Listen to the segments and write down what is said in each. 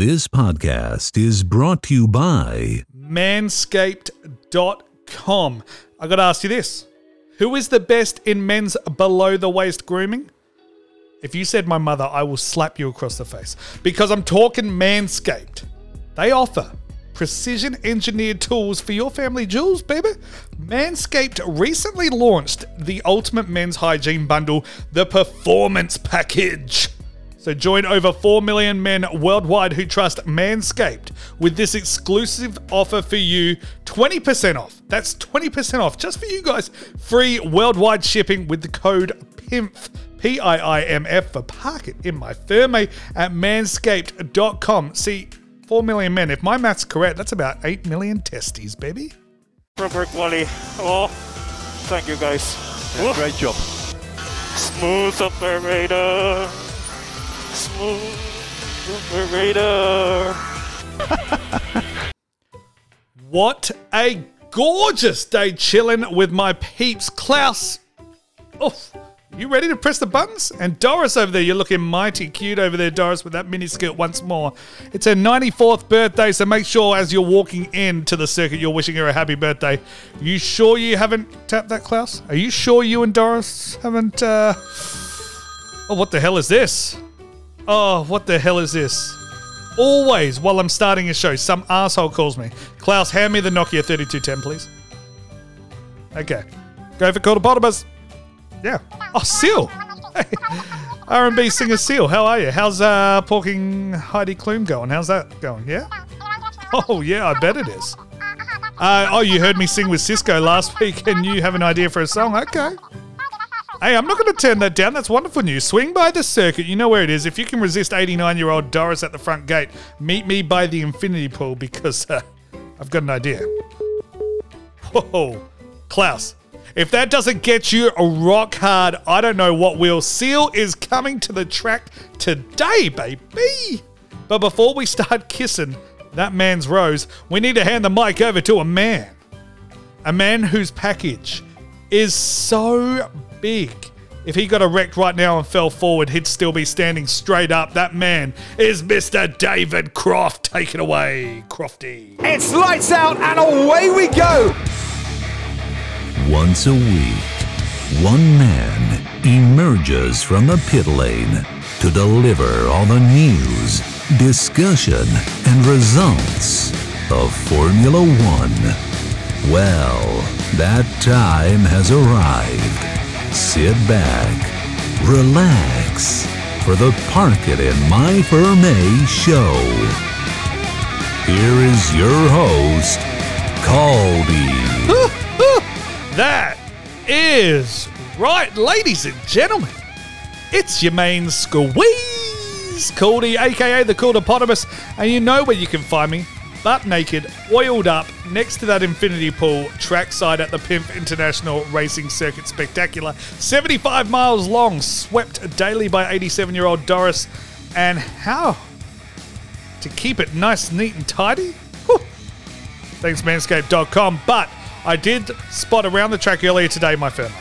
This podcast is brought to you by manscaped.com. I got to ask you this Who is the best in men's below the waist grooming? If you said my mother, I will slap you across the face because I'm talking Manscaped. They offer precision engineered tools for your family jewels, baby. Manscaped recently launched the ultimate men's hygiene bundle, the Performance Package. So join over 4 million men worldwide who trust Manscaped with this exclusive offer for you 20% off. That's 20% off just for you guys. Free worldwide shipping with the code PIMF. P I I M F for Park It in my firm at manscaped.com. See, 4 million men. If my math's correct, that's about 8 million testes, baby. Proper quality. Oh, thank you guys. Yeah, great job. Smooth operator. What a gorgeous day chilling with my peeps. Klaus. Oof. You ready to press the buttons? And Doris over there, you're looking mighty cute over there, Doris, with that mini skirt once more. It's her 94th birthday, so make sure as you're walking into the circuit, you're wishing her a happy birthday. You sure you haven't tapped that, Klaus? Are you sure you and Doris haven't, uh. Oh, what the hell is this? Oh, what the hell is this? Always, while I'm starting a show, some asshole calls me. Klaus, hand me the Nokia 3210, please. Okay. Go for Quarterpotamus. Yeah. Oh, Seal. Hey. R&B singer Seal, how are you? How's uh, Porking Heidi Klum going? How's that going? Yeah? Oh, yeah, I bet it is. Uh, oh, you heard me sing with Cisco last week and you have an idea for a song? Okay. Hey, I'm not going to turn that down. That's wonderful news. Swing by the circuit. You know where it is. If you can resist 89 year old Doris at the front gate, meet me by the infinity pool because uh, I've got an idea. Whoa. Klaus, if that doesn't get you a rock hard, I don't know what will. Seal is coming to the track today, baby. But before we start kissing that man's rose, we need to hand the mic over to a man. A man whose package is so big. If he got erect right now and fell forward, he'd still be standing straight up. That man is Mr. David Croft. Take it away, Crofty. It's lights out and away we go. Once a week, one man emerges from the pit lane to deliver all the news, discussion, and results of Formula One. Well, that time has arrived. Sit back, relax for the Park It in My Firm A show. Here is your host, Colby. That is right, ladies and gentlemen. It's your main squeeze, Caldy, aka the Caldipotamus, and you know where you can find me. Butt naked, oiled up, next to that infinity pool, trackside at the Pimp International Racing Circuit Spectacular. 75 miles long, swept daily by 87 year old Doris. And how to keep it nice, neat, and tidy? Whew. Thanks, manscaped.com. But I did spot around the track earlier today, my firm.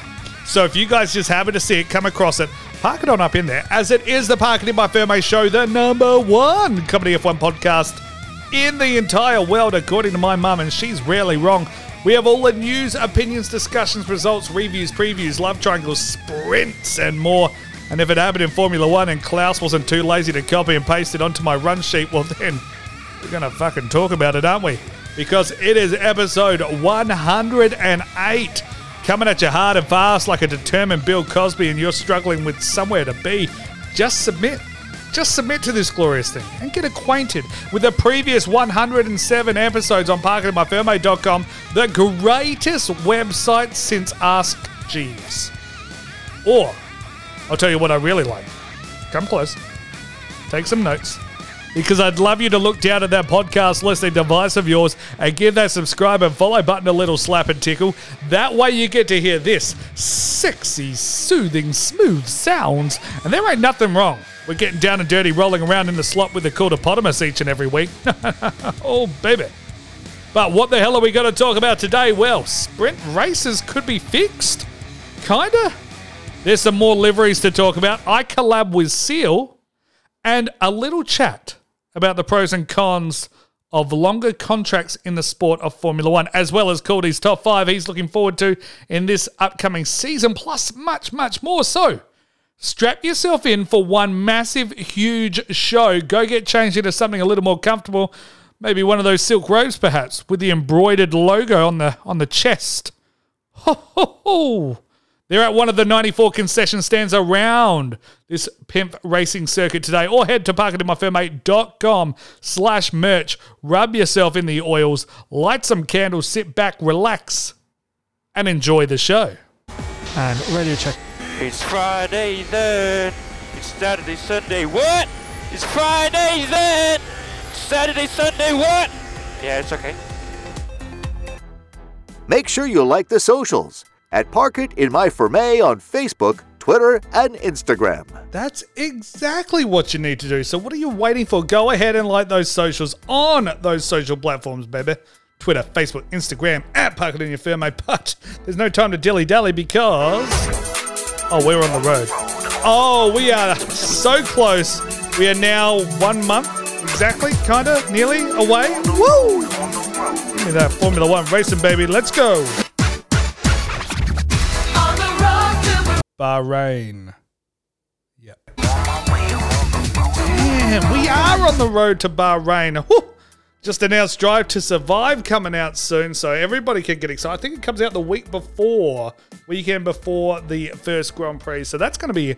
So if you guys just happen to see it, come across it, park it on up in there, as it is the Parking In My Ferme show, the number one Company F1 podcast in the entire world, according to my mum, and she's rarely wrong. We have all the news, opinions, discussions, results, reviews, previews, love triangles, sprints, and more. And if it happened in Formula One and Klaus wasn't too lazy to copy and paste it onto my run sheet, well, then we're going to fucking talk about it, aren't we? Because it is episode 108 coming at you hard and fast like a determined Bill Cosby, and you're struggling with somewhere to be. Just submit. Just submit to this glorious thing and get acquainted with the previous 107 episodes on parkingmyfirmate.com, the greatest website since Ask Jeeves. Or, I'll tell you what I really like. Come close. Take some notes. Because I'd love you to look down at that podcast listening device of yours and give that subscribe and follow button a little slap and tickle. That way you get to hear this sexy, soothing, smooth sounds. And there ain't nothing wrong. We're getting down and dirty, rolling around in the slop with the cultipotamus each and every week. oh, baby. But what the hell are we going to talk about today? Well, sprint races could be fixed. Kinda. There's some more liveries to talk about. I collab with Seal and a little chat about the pros and cons of longer contracts in the sport of Formula One, as well as Cordy's top five he's looking forward to in this upcoming season, plus much, much more. So, strap yourself in for one massive, huge show. Go get changed into something a little more comfortable. Maybe one of those silk robes, perhaps, with the embroidered logo on the on the chest. Ho ho ho! They're at one of the 94 concession stands around this pimp racing circuit today. Or head to parkitinmyfirmate.com slash merch. Rub yourself in the oils, light some candles, sit back, relax, and enjoy the show. And radio check. It's Friday then. It's Saturday, Sunday. What? It's Friday then. Saturday, Sunday. What? Yeah, it's okay. Make sure you like the socials at Park It in My Ferme on Facebook, Twitter, and Instagram. That's exactly what you need to do. So, what are you waiting for? Go ahead and like those socials on those social platforms, baby. Twitter, Facebook, Instagram, at Park It in Your Ferme. But there's no time to dilly dally because. Oh, we're on the road. Oh, we are so close. We are now one month, exactly, kind of, nearly away. Woo! Give me that Formula One racing, baby. Let's go. Bahrain. Yep. Damn, we are on the road to Bahrain. Whew. Just announced Drive to Survive coming out soon, so everybody can get excited. I think it comes out the week before, weekend before the first Grand Prix, so that's going to be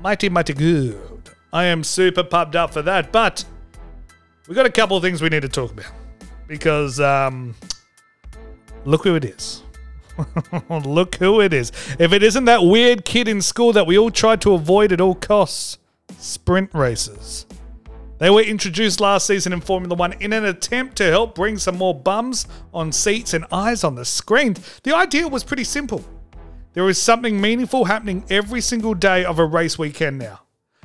mighty, mighty good. I am super pumped up for that, but we got a couple of things we need to talk about because um, look who it is. Look who it is. If it isn't that weird kid in school that we all tried to avoid at all costs sprint races. They were introduced last season in Formula One in an attempt to help bring some more bums on seats and eyes on the screen. The idea was pretty simple. There is something meaningful happening every single day of a race weekend now.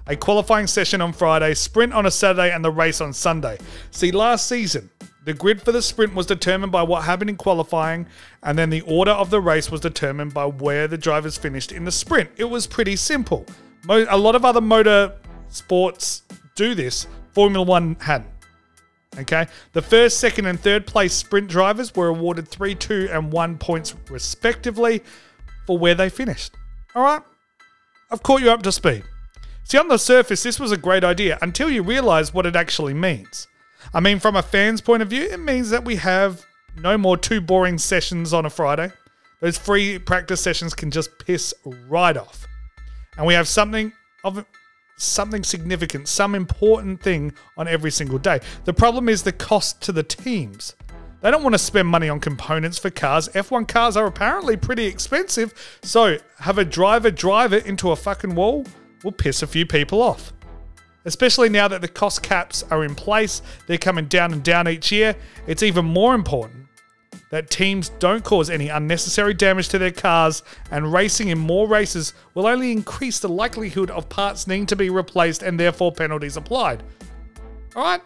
A qualifying session on Friday, sprint on a Saturday, and the race on Sunday. See, last season, the grid for the sprint was determined by what happened in qualifying, and then the order of the race was determined by where the drivers finished in the sprint. It was pretty simple. A lot of other motor sports do this. Formula One hadn't. Okay. The first, second, and third place sprint drivers were awarded three, two, and one points respectively for where they finished. All right. I've caught you up to speed. See, on the surface, this was a great idea until you realize what it actually means. I mean, from a fan's point of view, it means that we have no more two boring sessions on a Friday. Those free practice sessions can just piss right off. And we have something of something significant, some important thing on every single day. The problem is the cost to the teams. They don't want to spend money on components for cars. F1 cars are apparently pretty expensive, so have a driver drive it into a fucking wall will piss a few people off. Especially now that the cost caps are in place, they're coming down and down each year. It's even more important that teams don't cause any unnecessary damage to their cars, and racing in more races will only increase the likelihood of parts needing to be replaced and therefore penalties applied. Alright?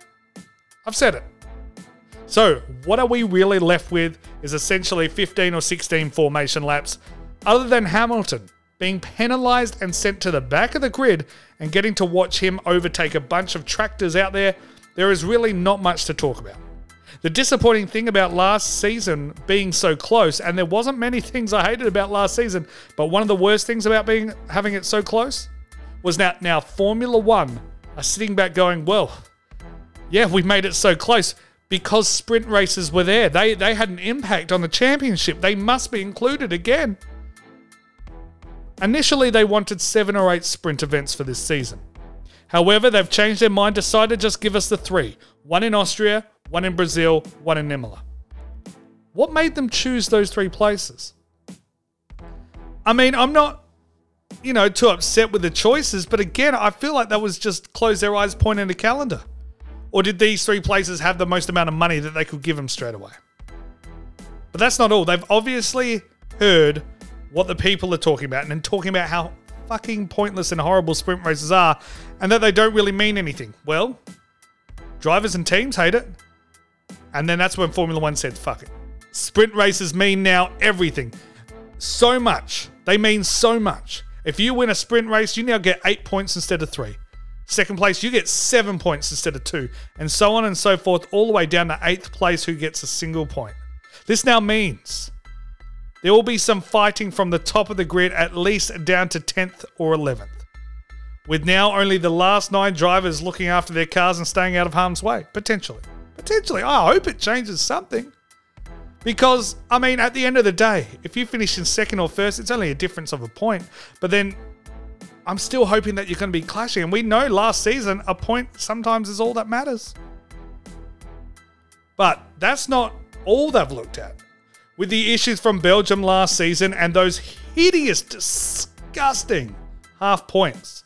I've said it. So, what are we really left with is essentially 15 or 16 formation laps, other than Hamilton being penalised and sent to the back of the grid and getting to watch him overtake a bunch of tractors out there. There is really not much to talk about. The disappointing thing about last season being so close, and there wasn't many things I hated about last season, but one of the worst things about being having it so close was now now Formula One are sitting back going, well, yeah, we made it so close because sprint races were there. They they had an impact on the championship. They must be included again. Initially, they wanted seven or eight sprint events for this season. However, they've changed their mind, decided to just give us the three one in Austria, one in Brazil, one in Imola. What made them choose those three places? I mean, I'm not, you know, too upset with the choices, but again, I feel like that was just close their eyes, point in the calendar. Or did these three places have the most amount of money that they could give them straight away? But that's not all. They've obviously heard what the people are talking about and then talking about how fucking pointless and horrible sprint races are and that they don't really mean anything. Well, drivers and teams hate it. And then that's when Formula One said, fuck it. Sprint races mean now everything. So much. They mean so much. If you win a sprint race, you now get eight points instead of three. Second place, you get seven points instead of two. And so on and so forth, all the way down to eighth place, who gets a single point. This now means there will be some fighting from the top of the grid at least down to 10th or 11th. With now only the last nine drivers looking after their cars and staying out of harm's way, potentially. Potentially. I hope it changes something. Because, I mean, at the end of the day, if you finish in second or first, it's only a difference of a point. But then I'm still hoping that you're going to be clashing. And we know last season, a point sometimes is all that matters. But that's not all they've looked at. With the issues from Belgium last season and those hideous, disgusting half points,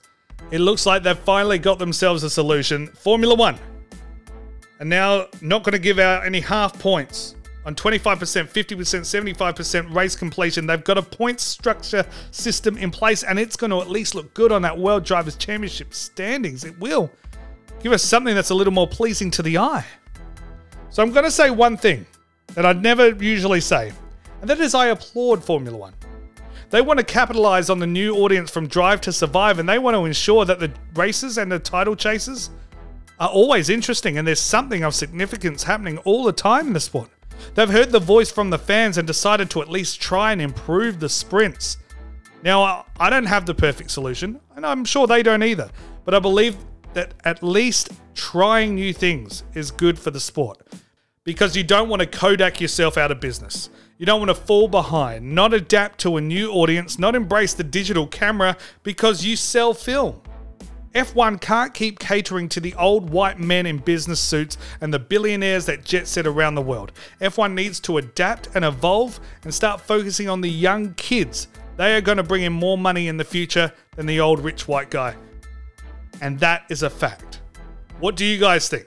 it looks like they've finally got themselves a solution. Formula One are now not going to give out any half points on 25%, 50%, 75% race completion. They've got a point structure system in place and it's going to at least look good on that World Drivers' Championship standings. It will give us something that's a little more pleasing to the eye. So I'm going to say one thing that I'd never usually say, and that is I applaud Formula One. They want to capitalize on the new audience from Drive to Survive, and they want to ensure that the races and the title chases are always interesting and there's something of significance happening all the time in the sport. They've heard the voice from the fans and decided to at least try and improve the sprints. Now, I don't have the perfect solution, and I'm sure they don't either, but I believe that at least trying new things is good for the sport because you don't want to Kodak yourself out of business. You don't want to fall behind, not adapt to a new audience, not embrace the digital camera because you sell film. F1 can't keep catering to the old white men in business suits and the billionaires that jet set around the world. F1 needs to adapt and evolve and start focusing on the young kids. They are going to bring in more money in the future than the old rich white guy. And that is a fact. What do you guys think?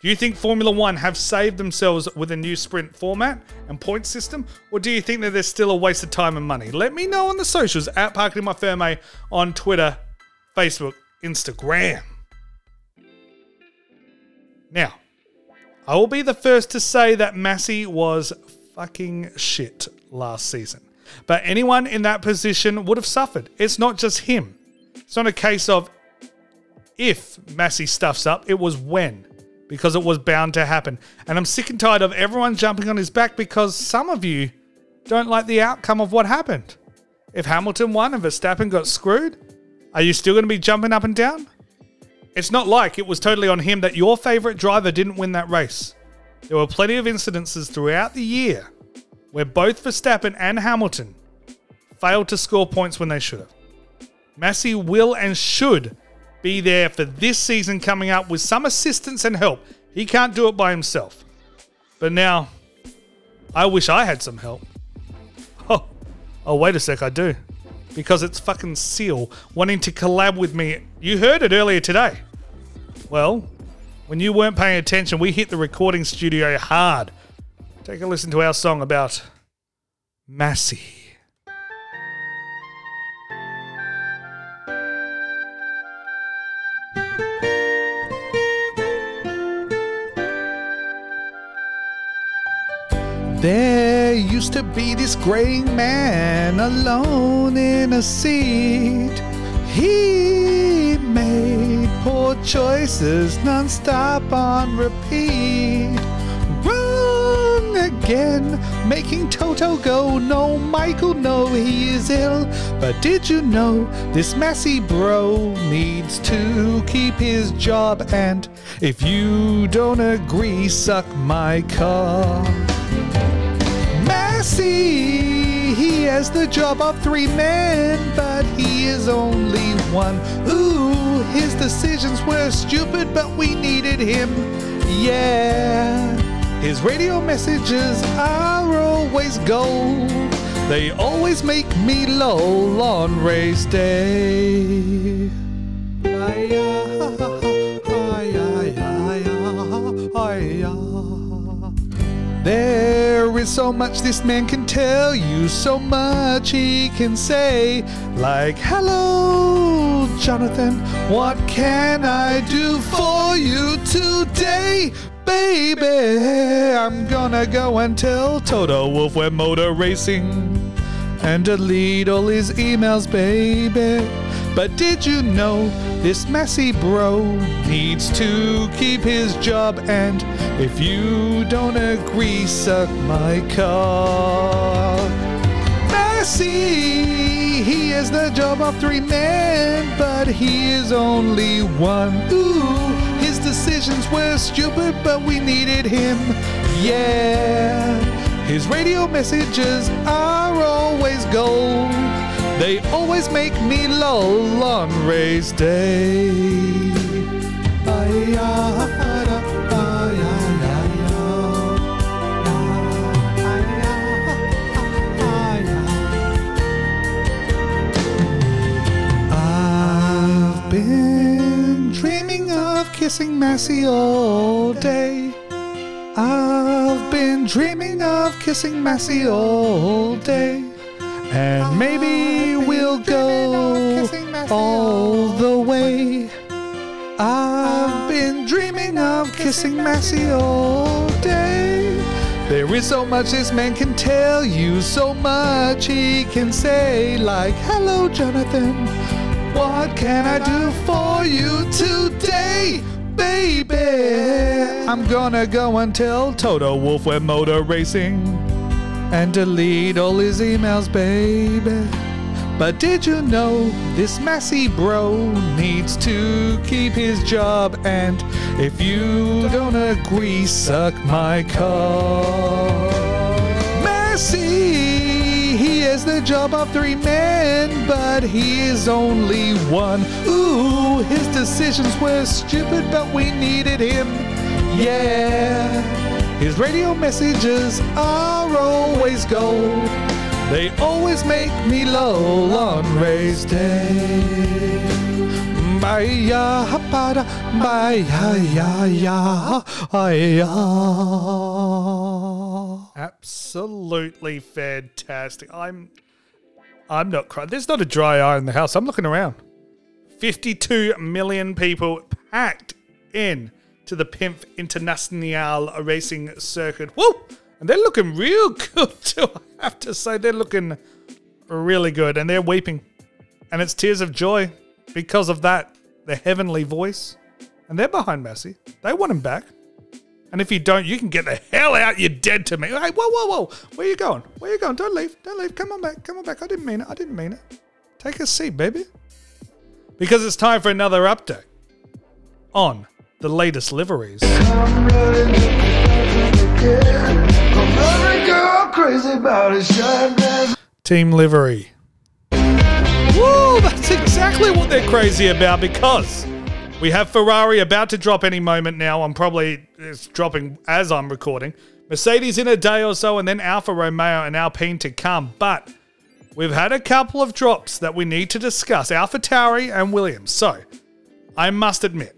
Do you think Formula One have saved themselves with a new sprint format and point system, or do you think that they're still a waste of time and money? Let me know on the socials at Parking My Ferme on Twitter, Facebook, Instagram. Now, I will be the first to say that Masi was fucking shit last season. But anyone in that position would have suffered. It's not just him. It's not a case of if Masi stuffs up, it was when, because it was bound to happen. And I'm sick and tired of everyone jumping on his back because some of you don't like the outcome of what happened. If Hamilton won and Verstappen got screwed, are you still going to be jumping up and down? It's not like it was totally on him that your favourite driver didn't win that race. There were plenty of incidences throughout the year where both Verstappen and Hamilton failed to score points when they should have. Masi will and should be there for this season coming up with some assistance and help. He can't do it by himself. But now, I wish I had some help. Oh, oh wait a sec, I do because it's fucking Seal wanting to collab with me. You heard it earlier today. Well, when you weren't paying attention, we hit the recording studio hard. Take a listen to our song about Masi. Used to be this graying man alone in a seat. He made poor choices non-stop on repeat. Wrong again, making Toto go. No, Michael, no, he is ill. But did you know this messy bro needs to keep his job? And if you don't agree, suck my cock. Masi, he has the job of three men, but he is only one. Ooh, his decisions were stupid, but we needed him. Yeah, his radio messages are always gold. They always make me lol on race day. There is so much this man can tell you, so much he can say. Like, hello, Jonathan, what can I do for you today? Baby, I'm gonna go and tell Toto Wolff we're motor racing and delete all his emails, baby. But did you know this messy bro needs to keep his job? And if you don't agree, suck my cock. Messi, he is the job of three men, but he is only one. Ooh, his decisions were stupid, but we needed him. Yeah, his radio messages are always gold. They always make me lol on race day. I've been dreaming of kissing Masi all day. I've been dreaming of kissing Masi all day. And maybe we'll go all the way. I've been dreaming of kissing Masi all day. There is so much this man can tell you, so much he can say, like, Hello, Jonathan, what can I do for you today? Baby, I'm gonna go and tell Toto Wolff we're motor racing and delete all his emails, baby. But did you know this messy bro needs to keep his job? And if you don't agree, suck my cock. Messi, he has the job of three men, but he is only one. Ooh, his decisions were stupid, but we needed him. Yeah. His radio messages are always gold. They always make me low on race day. Baya bada ya ya ya. Absolutely fantastic. I'm I'm not crying. There's not a dry eye in the house. I'm looking around. 52 million people packed in to the Pimp International Racing Circuit. Woo! And they're looking real good too. I have to say, they're looking really good. And they're weeping. And it's tears of joy because of that. The heavenly voice. And they're behind Masi. They want him back. And if you don't, you can get the hell out. You're dead to me. Hey, whoa, whoa, whoa. Where you going? Where you going? Don't leave. Don't leave. Come on back. Come on back. I didn't mean it. I didn't mean it. Take a seat, baby. Because it's time for another update on the latest liveries. Team livery. Woo, that's exactly what they're crazy about because we have Ferrari about to drop any moment now. I'm probably it's dropping as I'm recording. Mercedes in a day or so, and then Alfa Romeo and Alpine to come. But we've had a couple of drops that we need to discuss Alpha Tauri and Williams. So I must admit,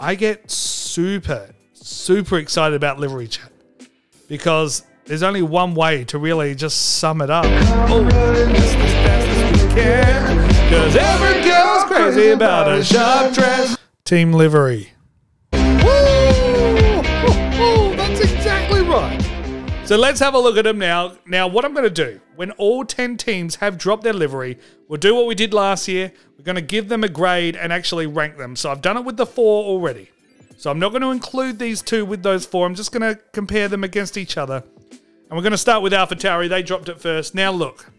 I get super, super excited about livery chat because there's only one way to really just sum it up. Oh, just as fast as we can, because every girl's crazy about a sharp dress. Team livery. Woo! That's exactly right. So let's have a look at them now. Now, what I'm going to do when all 10 teams have dropped their livery, we'll do what we did last year. We're going to give them a grade and actually rank them. So I've done it with the four already. So I'm not going to include these two with those four. I'm just going to compare them against each other. And we're going to start with AlphaTauri. They dropped it first. Now, look.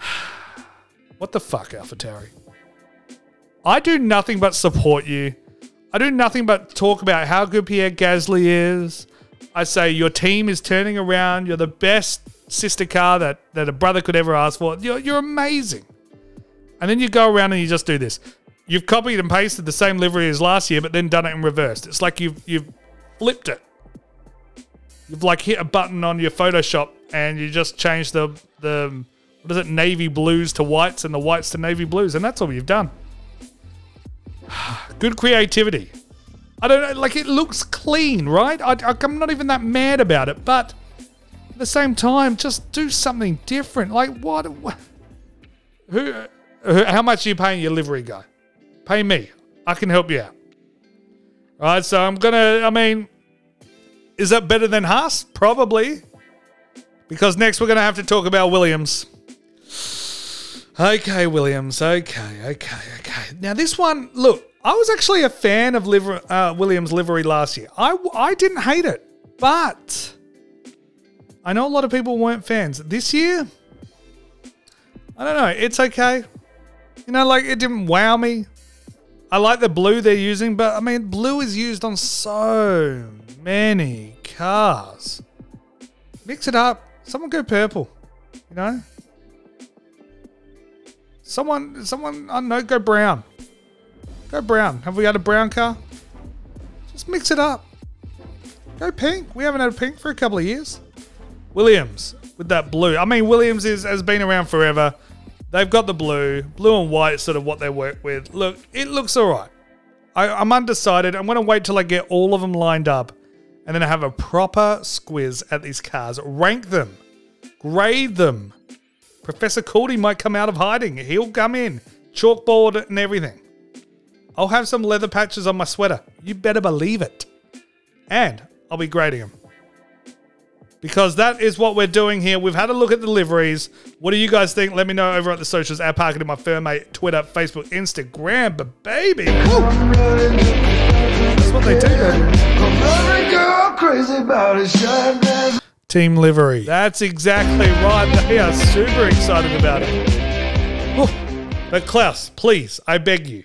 What the fuck, AlphaTauri? I do nothing but support you. I do nothing but talk about how good Pierre Gasly is. I say your team is turning around. You're the best sister car that, that a brother could ever ask for. You're, you're amazing. And then you go around and you just do this. You've copied and pasted the same livery as last year, but then done it in reverse. It's like you've you've flipped it. You've like hit a button on your Photoshop and you just change the the what is it navy blues to whites and the whites to navy blues, and that's all you've done. Good creativity. I don't know, like it looks clean, right? I, I'm not even that mad about it, but at the same time, just do something different. Like what? what who, who? How much are you paying your livery guy? Pay me. I can help you out. All right, so I'm gonna. I mean, is that better than Haas? Probably, because next we're gonna have to talk about Williams. Okay, Williams. Okay, okay, okay. Now this one, look, I was actually a fan of liver, uh, Williams livery last year. I I didn't hate it, but I know a lot of people weren't fans. This year, I don't know. It's okay. You know, like it didn't wow me. I like the blue they're using, but I mean, blue is used on so many cars. Mix it up. Someone go purple. You know? Someone, someone, I know, go brown. Go brown. Have we had a brown car? Just mix it up. Go pink. We haven't had a pink for a couple of years. Williams with that blue. I mean, Williams is has been around forever. They've got the blue. Blue and white sort of what they work with. Look, it looks all right. I, I'm undecided. I'm going to wait till I get all of them lined up and then I have a proper squiz at these cars. Rank them. Grade them. Professor Coolty might come out of hiding. He'll come in. Chalkboard and everything. I'll have some leather patches on my sweater. You better believe it. And I'll be grading them. Because that is what we're doing here. We've had a look at the liveries. What do you guys think? Let me know over at the socials at Parker in my firm mate, Twitter, Facebook, Instagram. But baby, woo, that's what they do. Team livery. That's exactly right. They are super excited about it. Woo. But Klaus, please, I beg you,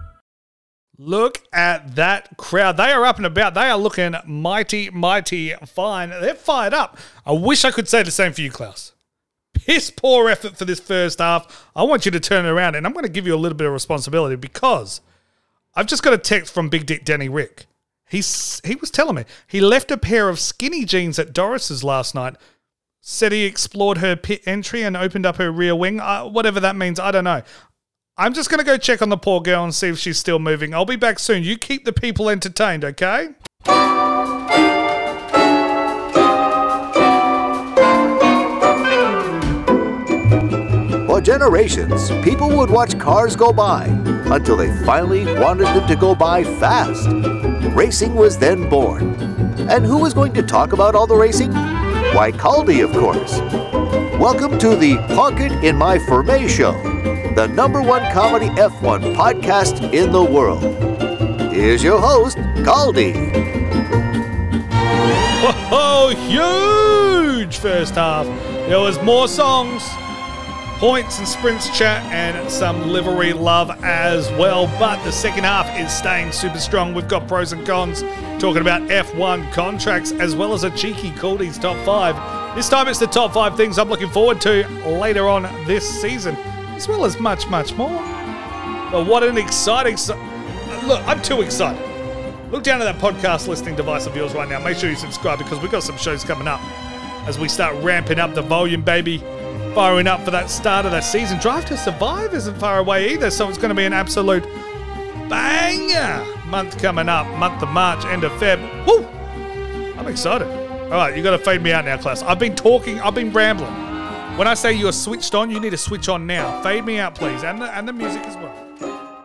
Look at that crowd. They are up and about. They are looking mighty, mighty fine. They're fired up. I wish I could say the same for you, Klaus. Piss poor effort for this first half. I want you to turn around, and I'm going to give you a little bit of responsibility because I've just got a text from Big Dick Danny Rick. He's, he was telling me he left a pair of skinny jeans at Doris's last night. Said he explored her pit entry and opened up her rear wing. Uh, whatever that means, I don't know. I'm just going to go check on the poor girl and see if she's still moving. I'll be back soon. You keep the people entertained, okay? For generations, people would watch cars go by until they finally wanted them to go by fast. Racing was then born. And who was going to talk about all the racing? Why, Caldy, of course. Welcome to the Park It in My Ferme show, the number one comedy F1 podcast in the world. Here's your host, Caldy. Oh, huge first half. There was more songs, points and sprints chat, and some livery love as well. But the second half is staying super strong. We've got pros and cons, talking about F1 contracts, as well as a cheeky Caldy's top five. This time it's the top five things I'm looking forward to later on this season, as well as much, much more. But what an exciting. Look, I'm too excited. look down at that podcast listening device of yours right now. Make sure you subscribe because we've got some shows coming up as we start ramping up the volume, baby. Firing up for that start of that season. Drive to Survive isn't far away either, so it's going to be an absolute banger month coming up. Month of March, end of Feb. Woo! I'm excited. All right, you got to fade me out now, class. I've been talking, I've been rambling. When I say you're switched on, you need to switch on now. Fade me out, please, and the, and the music as well.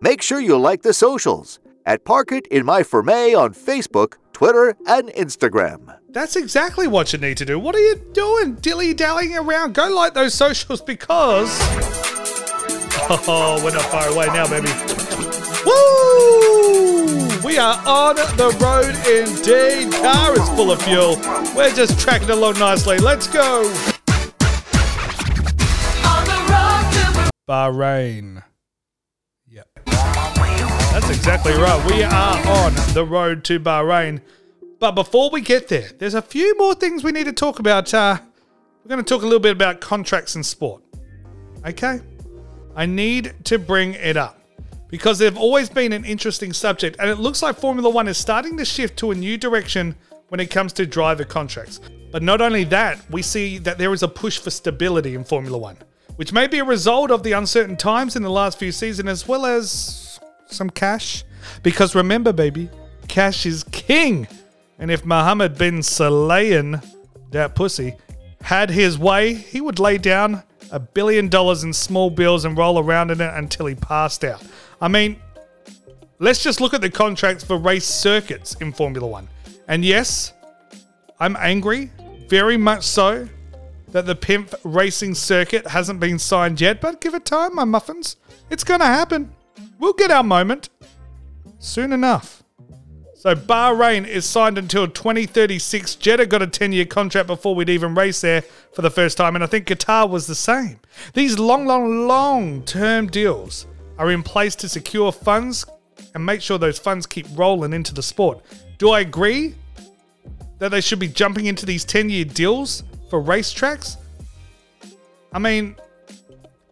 Make sure you like the socials at Park It in My Ferme on Facebook, Twitter, and Instagram. That's exactly what you need to do. What are you doing? Dilly dallying around. Go like those socials because. Oh, we're not far away now, baby. Woo! We are on the road indeed. Car is full of fuel. We're just tracking along nicely. Let's go. Bahrain. Yep. That's exactly right. We are on the road to Bahrain. But before we get there, there's a few more things we need to talk about. Uh, we're going to talk a little bit about contracts in sport. Okay? I need to bring it up because they've always been an interesting subject, and it looks like Formula One is starting to shift to a new direction when it comes to driver contracts. But not only that, we see that there is a push for stability in Formula One, which may be a result of the uncertain times in the last few seasons as well as some cash. Because remember, baby, cash is king. And if Mohammed bin Sulayan, that pussy, had his way, he would lay down a billion dollars in small bills and roll around in it until he passed out. I mean, let's just look at the contracts for race circuits in Formula One. And yes, I'm angry, very much so, that the Pimp racing circuit hasn't been signed yet, but give it time, my muffins. It's going to happen. We'll get our moment soon enough. So Bahrain is signed until 2036. Jeddah got a 10 year contract before we'd even race there for the first time, and I think Qatar was the same. These long, long, long term deals are in place to secure funds and make sure those funds keep rolling into the sport. Do I agree that they should be jumping into these 10 year deals for racetracks? I mean,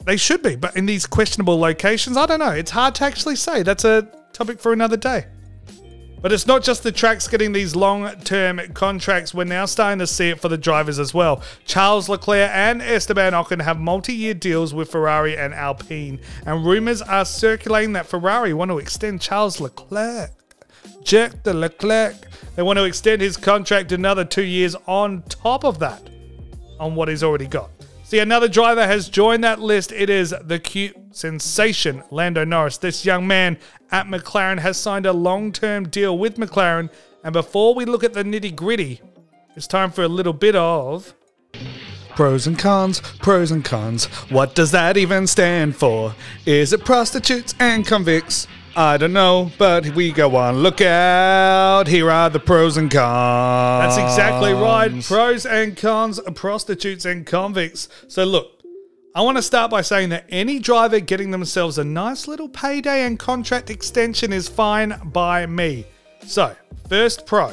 they should be, but in these questionable locations, I don't know. It's hard to actually say. That's a topic for another day. But it's not just the tracks getting these long term contracts, we're now starting to see it for the drivers as well. Charles Leclerc and Esteban Ocon have multi year deals with Ferrari and Alpine, and rumours are circulating that Ferrari want to extend Charles Leclerc. Jack de Leclerc. They want to extend his contract another two years on top of that, on what he's already got. See, another driver has joined that list. It is the cute sensation, Lando Norris. This young man at McLaren has signed a long term deal with McLaren. And before we look at the nitty gritty, it's time for a little bit of. Pros and cons, pros and cons. What does that even stand for? Is it prostitutes and convicts? I don't know, but we go on. Look out. Here are the pros and cons. That's exactly right. Pros and cons, prostitutes and convicts. So, look, I want to start by saying that any driver getting themselves a nice little payday and contract extension is fine by me. So, first pro.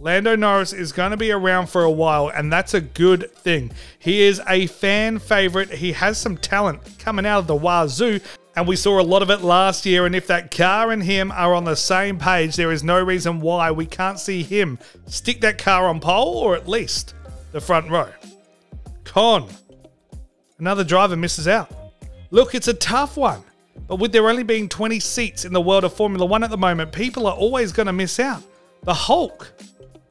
Lando Norris is going to be around for a while, and that's a good thing. He is a fan favorite. He has some talent coming out of the wazoo, and we saw a lot of it last year. And if that car and him are on the same page, there is no reason why we can't see him stick that car on pole or at least the front row. Con. Another driver misses out. Look, it's a tough one. But with there only being 20 seats in the world of Formula One at the moment, people are always going to miss out. The Hulk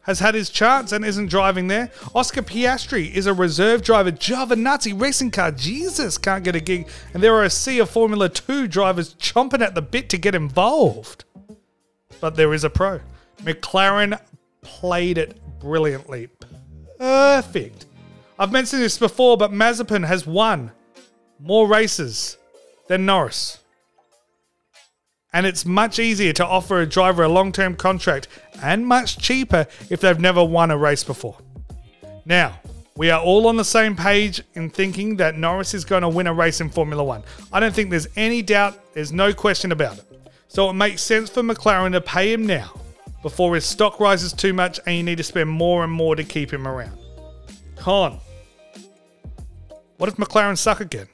has had his chance and isn't driving there. Oscar Piastri is a reserve driver. Giovinazzi racing car, Jesus, can't get a gig. And there are a sea of Formula 2 drivers chomping at the bit to get involved. But there is a pro. McLaren played it brilliantly. Perfect. I've mentioned this before, but Mazepin has won more races than Norris. And it's much easier to offer a driver a long term contract and much cheaper if they've never won a race before. Now, we are all on the same page in thinking that Norris is going to win a race in Formula One. I don't think there's any doubt, there's no question about it. So it makes sense for McLaren to pay him now before his stock rises too much and you need to spend more and more to keep him around. Con. What if McLaren suck again?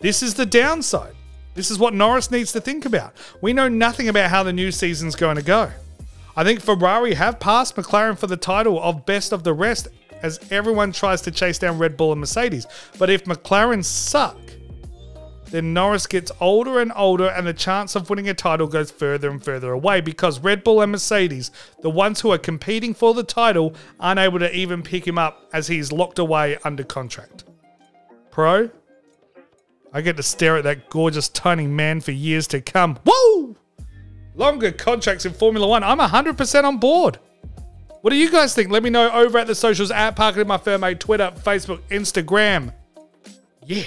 This is the downside. This is what Norris needs to think about. We know nothing about how the new season's going to go. I think Ferrari have passed McLaren for the title of best of the rest as everyone tries to chase down Red Bull and Mercedes. But if McLaren suck, then Norris gets older and older, and the chance of winning a title goes further and further away because Red Bull and Mercedes, the ones who are competing for the title, aren't able to even pick him up as he's locked away under contract. Pro, I get to stare at that gorgeous tiny man for years to come. Woo! Longer contracts in Formula One. I'm 100% on board. What do you guys think? Let me know over at the socials at Parker My Firm Twitter, Facebook, Instagram. Yeah.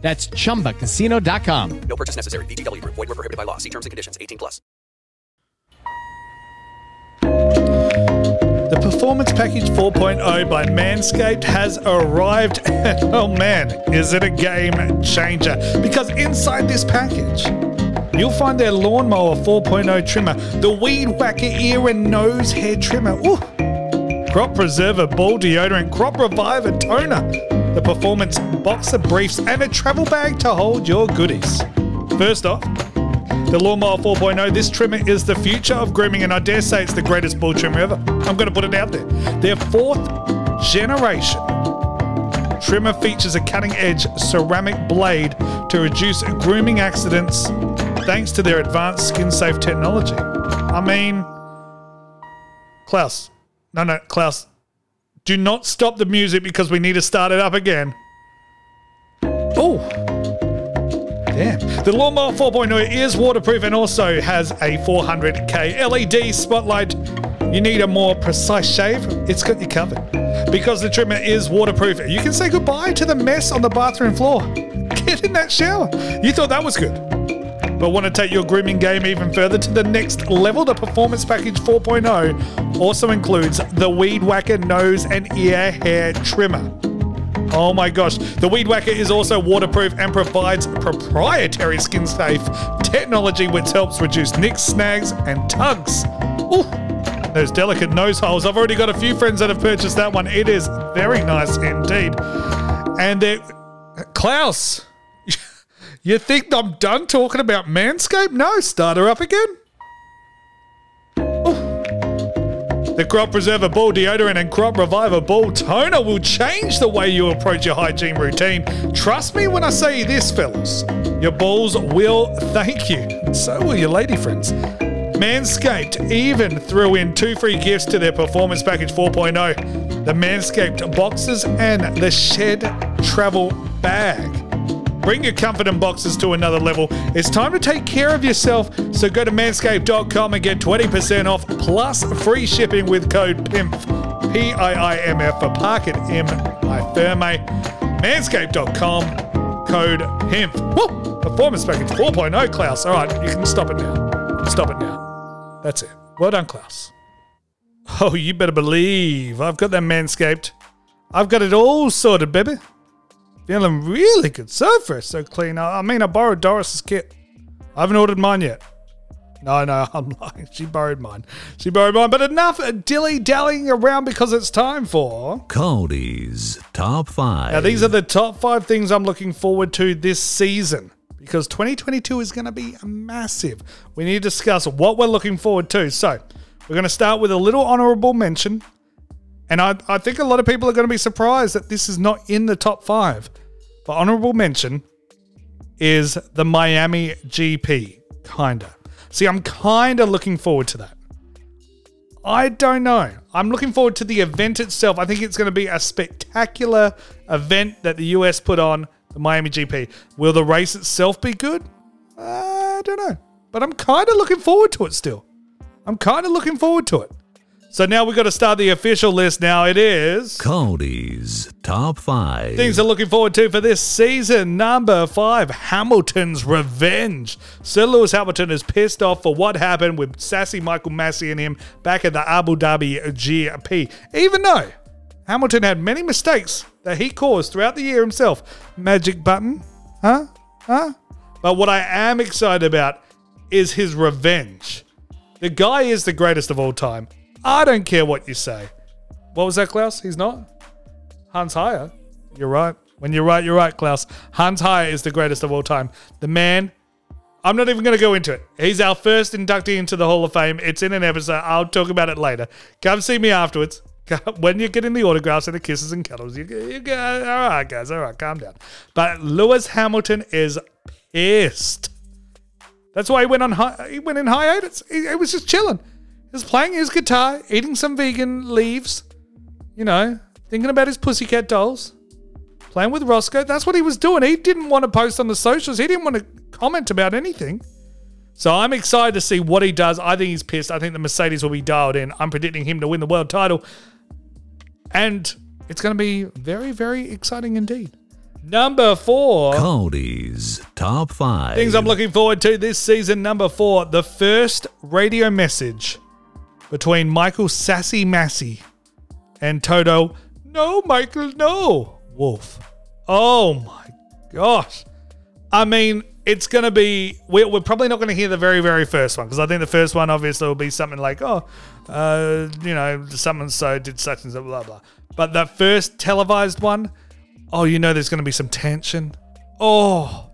That's chumbacasino.com. No purchase necessary. VGW Group. Void were prohibited by law. See terms and conditions. 18 plus. The Performance Package 4.0 by Manscaped has arrived. And oh man, is it a game changer? Because inside this package, you'll find their Lawnmower 4.0 trimmer, the Weed Whacker ear and nose hair trimmer, ooh, Crop Preserver Ball Deodorant, Crop Reviver Toner, the Performance Boxer Briefs, and a travel bag to hold your goodies. First off, the Lawnmower 4.0, this trimmer is the future of grooming, and I dare say it's the greatest ball trimmer ever. I'm going to put it out there. Their fourth generation trimmer features a cutting edge ceramic blade to reduce grooming accidents thanks to their advanced skin safe technology. I mean, Klaus, no, no, Klaus, do not stop the music because we need to start it up again. Oh, Damn. The Lawnmower 4.0 is waterproof and also has a 400k LED spotlight. You need a more precise shave? It's got you covered. Because the trimmer is waterproof, you can say goodbye to the mess on the bathroom floor. Get in that shower. You thought that was good. But want to take your grooming game even further to the next level? The Performance Package 4.0 also includes the Weed Whacker nose and ear hair trimmer. Oh my gosh. The Weed Whacker is also waterproof and provides proprietary skin safe technology which helps reduce nicks, snags, and tugs. Ooh, those delicate nose holes. I've already got a few friends that have purchased that one. It is very nice indeed. And it, Klaus, you think I'm done talking about Manscaped? No, start her up again. The Crop Preserver Ball Deodorant and Crop Reviver Ball Toner will change the way you approach your hygiene routine. Trust me when I say this, fellas. Your balls will thank you. So will your lady friends. Manscaped even threw in two free gifts to their Performance Package 4.0 the Manscaped Boxes and the Shed Travel Bag. Bring your comfort and boxes to another level. It's time to take care of yourself, so go to manscaped.com and get 20% off plus free shipping with code PIMF, P I I M F for Park it M I Ferme. Manscaped.com, code PIMF. Woo! Performance package 4.0, Klaus. All right, you can stop it now. Stop it now. That's it. Well done, Klaus. Oh, you better believe I've got that Manscaped. I've got it all sorted, baby. Feeling really good. So fresh, so clean. I I mean, I borrowed Doris's kit. I haven't ordered mine yet. No, no, I'm lying. She borrowed mine. She borrowed mine. But enough dilly dallying around because it's time for. Cody's Top 5. Now, these are the top five things I'm looking forward to this season because 2022 is going to be massive. We need to discuss what we're looking forward to. So, we're going to start with a little honorable mention. And I, I think a lot of people are going to be surprised that this is not in the top five. But honorable mention is the Miami GP. Kinda. See, I'm kinda looking forward to that. I don't know. I'm looking forward to the event itself. I think it's going to be a spectacular event that the US put on, the Miami GP. Will the race itself be good? I don't know. But I'm kind of looking forward to it still. I'm kind of looking forward to it. So now we've got to start the official list. Now it is Cody's Top 5. things I'm looking forward to for this season. Number five, Hamilton's Revenge. Sir Lewis Hamilton is pissed off for what happened with sassy Michael Masi and him back at the Abu Dhabi GP. Even though Hamilton had many mistakes that he caused throughout the year himself. Magic button, huh? Huh? But what I am excited about is his revenge. The guy is the greatest of all time. I don't care what you say. What was that, Klaus? He's not? Hans Heyer. You're right. When you're right, you're right, Klaus. Hans Heyer is the greatest of all time. The man. I'm not even going to go into it. He's our first inductee into the Hall of Fame. It's in an episode. I'll talk about it later. Come see me afterwards. When you're getting the autographs and the kisses and cuddles, you, you go, all right, guys, all right, calm down. But Lewis Hamilton is pissed. That's why he went on. He went in hiatus. He, he was just chilling. He was playing his guitar, eating some vegan leaves. You know, thinking about his pussycat dolls, playing with Roscoe. That's what he was doing. He didn't want to post on the socials. He didn't want to comment about anything. So I'm excited to see what he does. I think he's pissed. I think the Mercedes will be dialed in. I'm predicting him to win the world title. And it's going to be very, very exciting indeed. Number four. Cody's Top 5. Things I'm looking forward to this season. Number four, the first radio message between Michael Sassy Masi and Toto. No, Michael, no. Wolff. Oh my gosh. I mean, it's going to be, we're, we're probably not going to hear the very, very first one because I think the first one obviously will be something like, oh, uh, you know, someone so did such and so, blah, blah. But that first televised one, oh, you know, there's going to be some tension. Oh,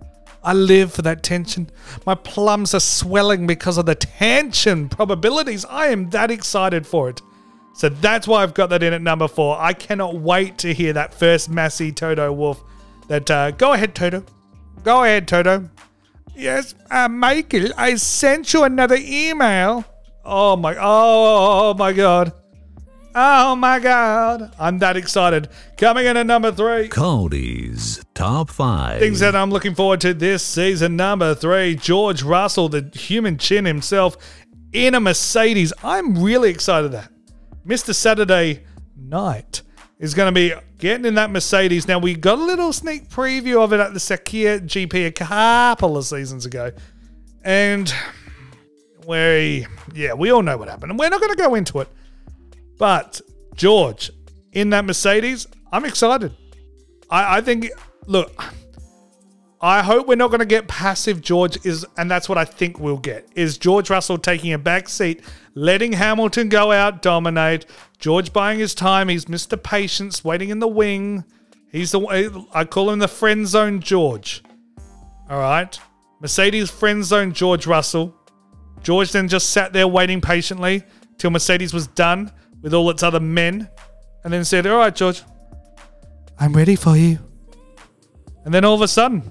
I live for that tension. My plums are swelling because of the tension probabilities. I am that excited for it. So that's why I've got that in at number four. I cannot wait to hear that first Masi Toto Wolff. That uh, go ahead, Toto. Go ahead, Toto. Yes, uh, Michael, I sent you another email. Oh my, oh, oh my God. Oh my God. I'm that excited. Coming in at number three. Cody's Top 5. Things that I'm looking forward to this season. Number three, George Russell, the human chin himself, in a Mercedes. I'm really excited that Mr. Saturday Night is going to be getting in that Mercedes. Now, we got a little sneak preview of it at the Sakhir GP a couple of seasons ago. And we, yeah, we all know what happened. And we're not going to go into it. But George, in that Mercedes, I'm excited. I, I think, look, I hope we're not going to get passive George is, and that's what I think we'll get is George Russell taking a back seat, letting Hamilton go out, dominate. George buying his time. He's Mr. Patience, waiting in the wing. He's the eh, I call him the friend zone George. All right, Mercedes friend zone George Russell. George then just sat there waiting patiently till Mercedes was done with all its other men, and then said, "All right, George, I'm ready for you." And then all of a sudden,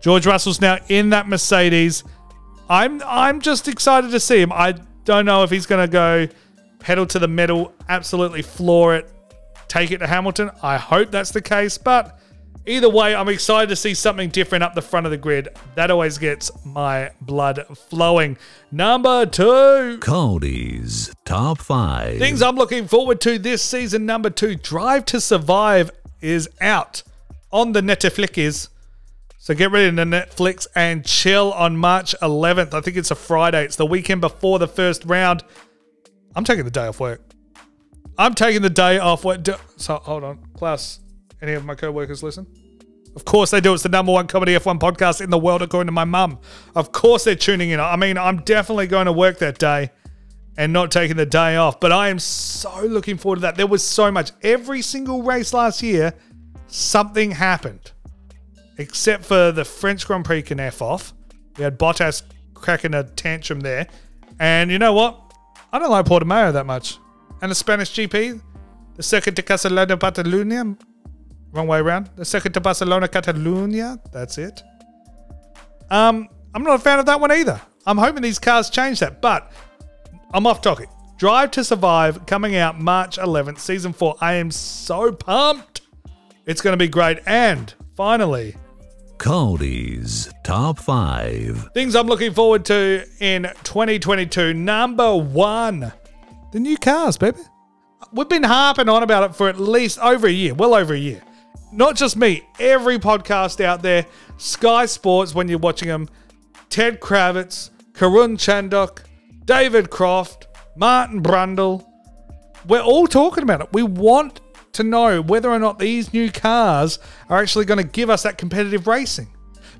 George Russell's now in that Mercedes. I'm I'm just excited to see him. I don't know if he's going to go pedal to the metal, absolutely floor it, take it to Hamilton. I hope that's the case, but either way, I'm excited to see something different up the front of the grid. That always gets my blood flowing. Number two. Cody's Top 5. Things I'm looking forward to this season. Number two, Drive to Survive is out on the Netflix. So get ready to Netflix and chill on March 11th. I think it's a Friday. It's the weekend before the first round. I'm taking the day off work. I'm taking the day off work. So hold on, Klaus. Any of my co-workers listen? Of course they do. It's the number one comedy F1 podcast in the world, according to my mum. Of course they're tuning in. I mean, I'm definitely going to work that day and not taking the day off. But I am so looking forward to that. There was so much. Every single race last year, something happened. Except for the French Grand Prix can F off. We had Bottas cracking a tantrum there. And you know what? I don't like Portimao that much. And the Spanish GP, the Circuit de Barcelona Catalunya, wrong way around. The second to Barcelona Catalunya, that's it. Um, I'm not a fan of that one either. I'm hoping these cars change that, but I'm off topic. Drive to Survive coming out March 11th, season four. I am so pumped. It's going to be great. And finally, Cody's Top 5. Things I'm looking forward to in 2022. Number one, The new cars, baby. We've been harping on about it for at least over a year, well over a year. Not just me, every podcast out there, Sky Sports when you're watching them, Ted Kravitz, Karun Chandhok, David Croft, Martin Brundle. We're all talking about it. We want to know whether or not these new cars are actually going to give us that competitive racing.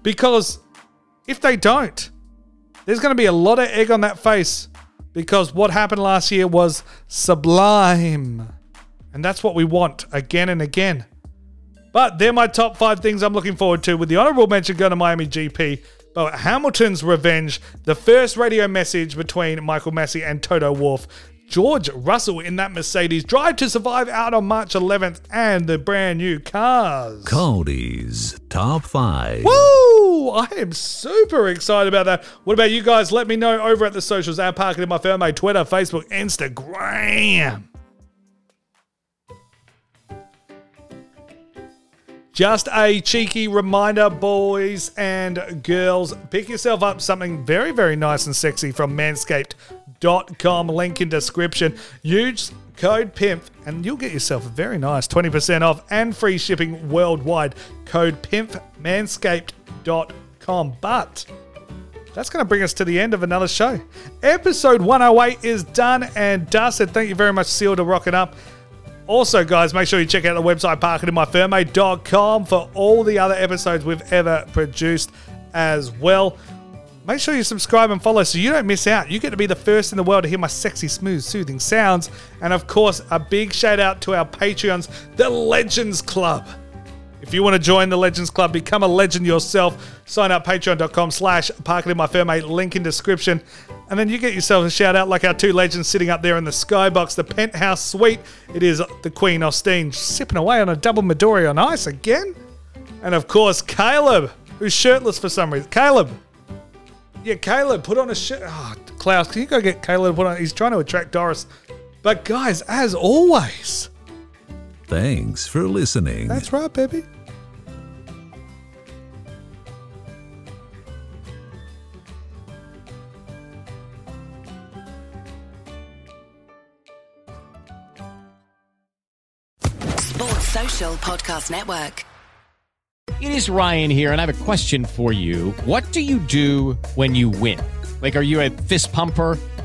Because if they don't, there's going to be a lot of egg on that face because what happened last year was sublime. And that's what we want again and again. But they're my top five things I'm looking forward to, with the honorable mention going to Miami GP. But Hamilton's revenge, the first radio message between Michael Masi and Toto Wolff, George Russell in that Mercedes Drive to Survive out on March 11th, and the brand new cars. Cody's Top 5. Woo! I am super excited about that. What about you guys? Let me know over at the socials at Parking in My Firm, Twitter, Facebook, Instagram. Just a cheeky reminder, boys and girls, pick yourself up something very, very nice and sexy from manscaped.com. Link in description. Use code PIMP and you'll get yourself a very nice 20% off and free shipping worldwide. Code PIMP, manscaped.com. But that's going to bring us to the end of another show. Episode 108 is done and dusted. Thank you very much, Seal, to rocking up. Also, guys, make sure you check out the website parkinginmyfirmate.com for all the other episodes we've ever produced as well. Make sure you subscribe and follow so you don't miss out. You get to be the first in the world to hear my sexy, smooth, soothing sounds. And of course, a big shout out to our Patreons, the Legends Club. If you want to join the Legends Club, become a legend yourself, sign up patreon.com slash parking in my firmate, link in description. And then you get yourself a shout out like our two legends sitting up there in the skybox, the penthouse suite. It is the Queen Austin sipping away on a double Midori on ice again. And of course, Caleb, who's shirtless for some reason. Caleb. Yeah, Caleb, put on a shirt. Oh, Klaus, can you go get Caleb put on? He's trying to attract Doris. But guys, as always, Thanks for listening. that's right, baby. Sports Social Podcast Network. It is Ryan here, and I have a question for you. What do you do when you win? Like, are you a fist pumper?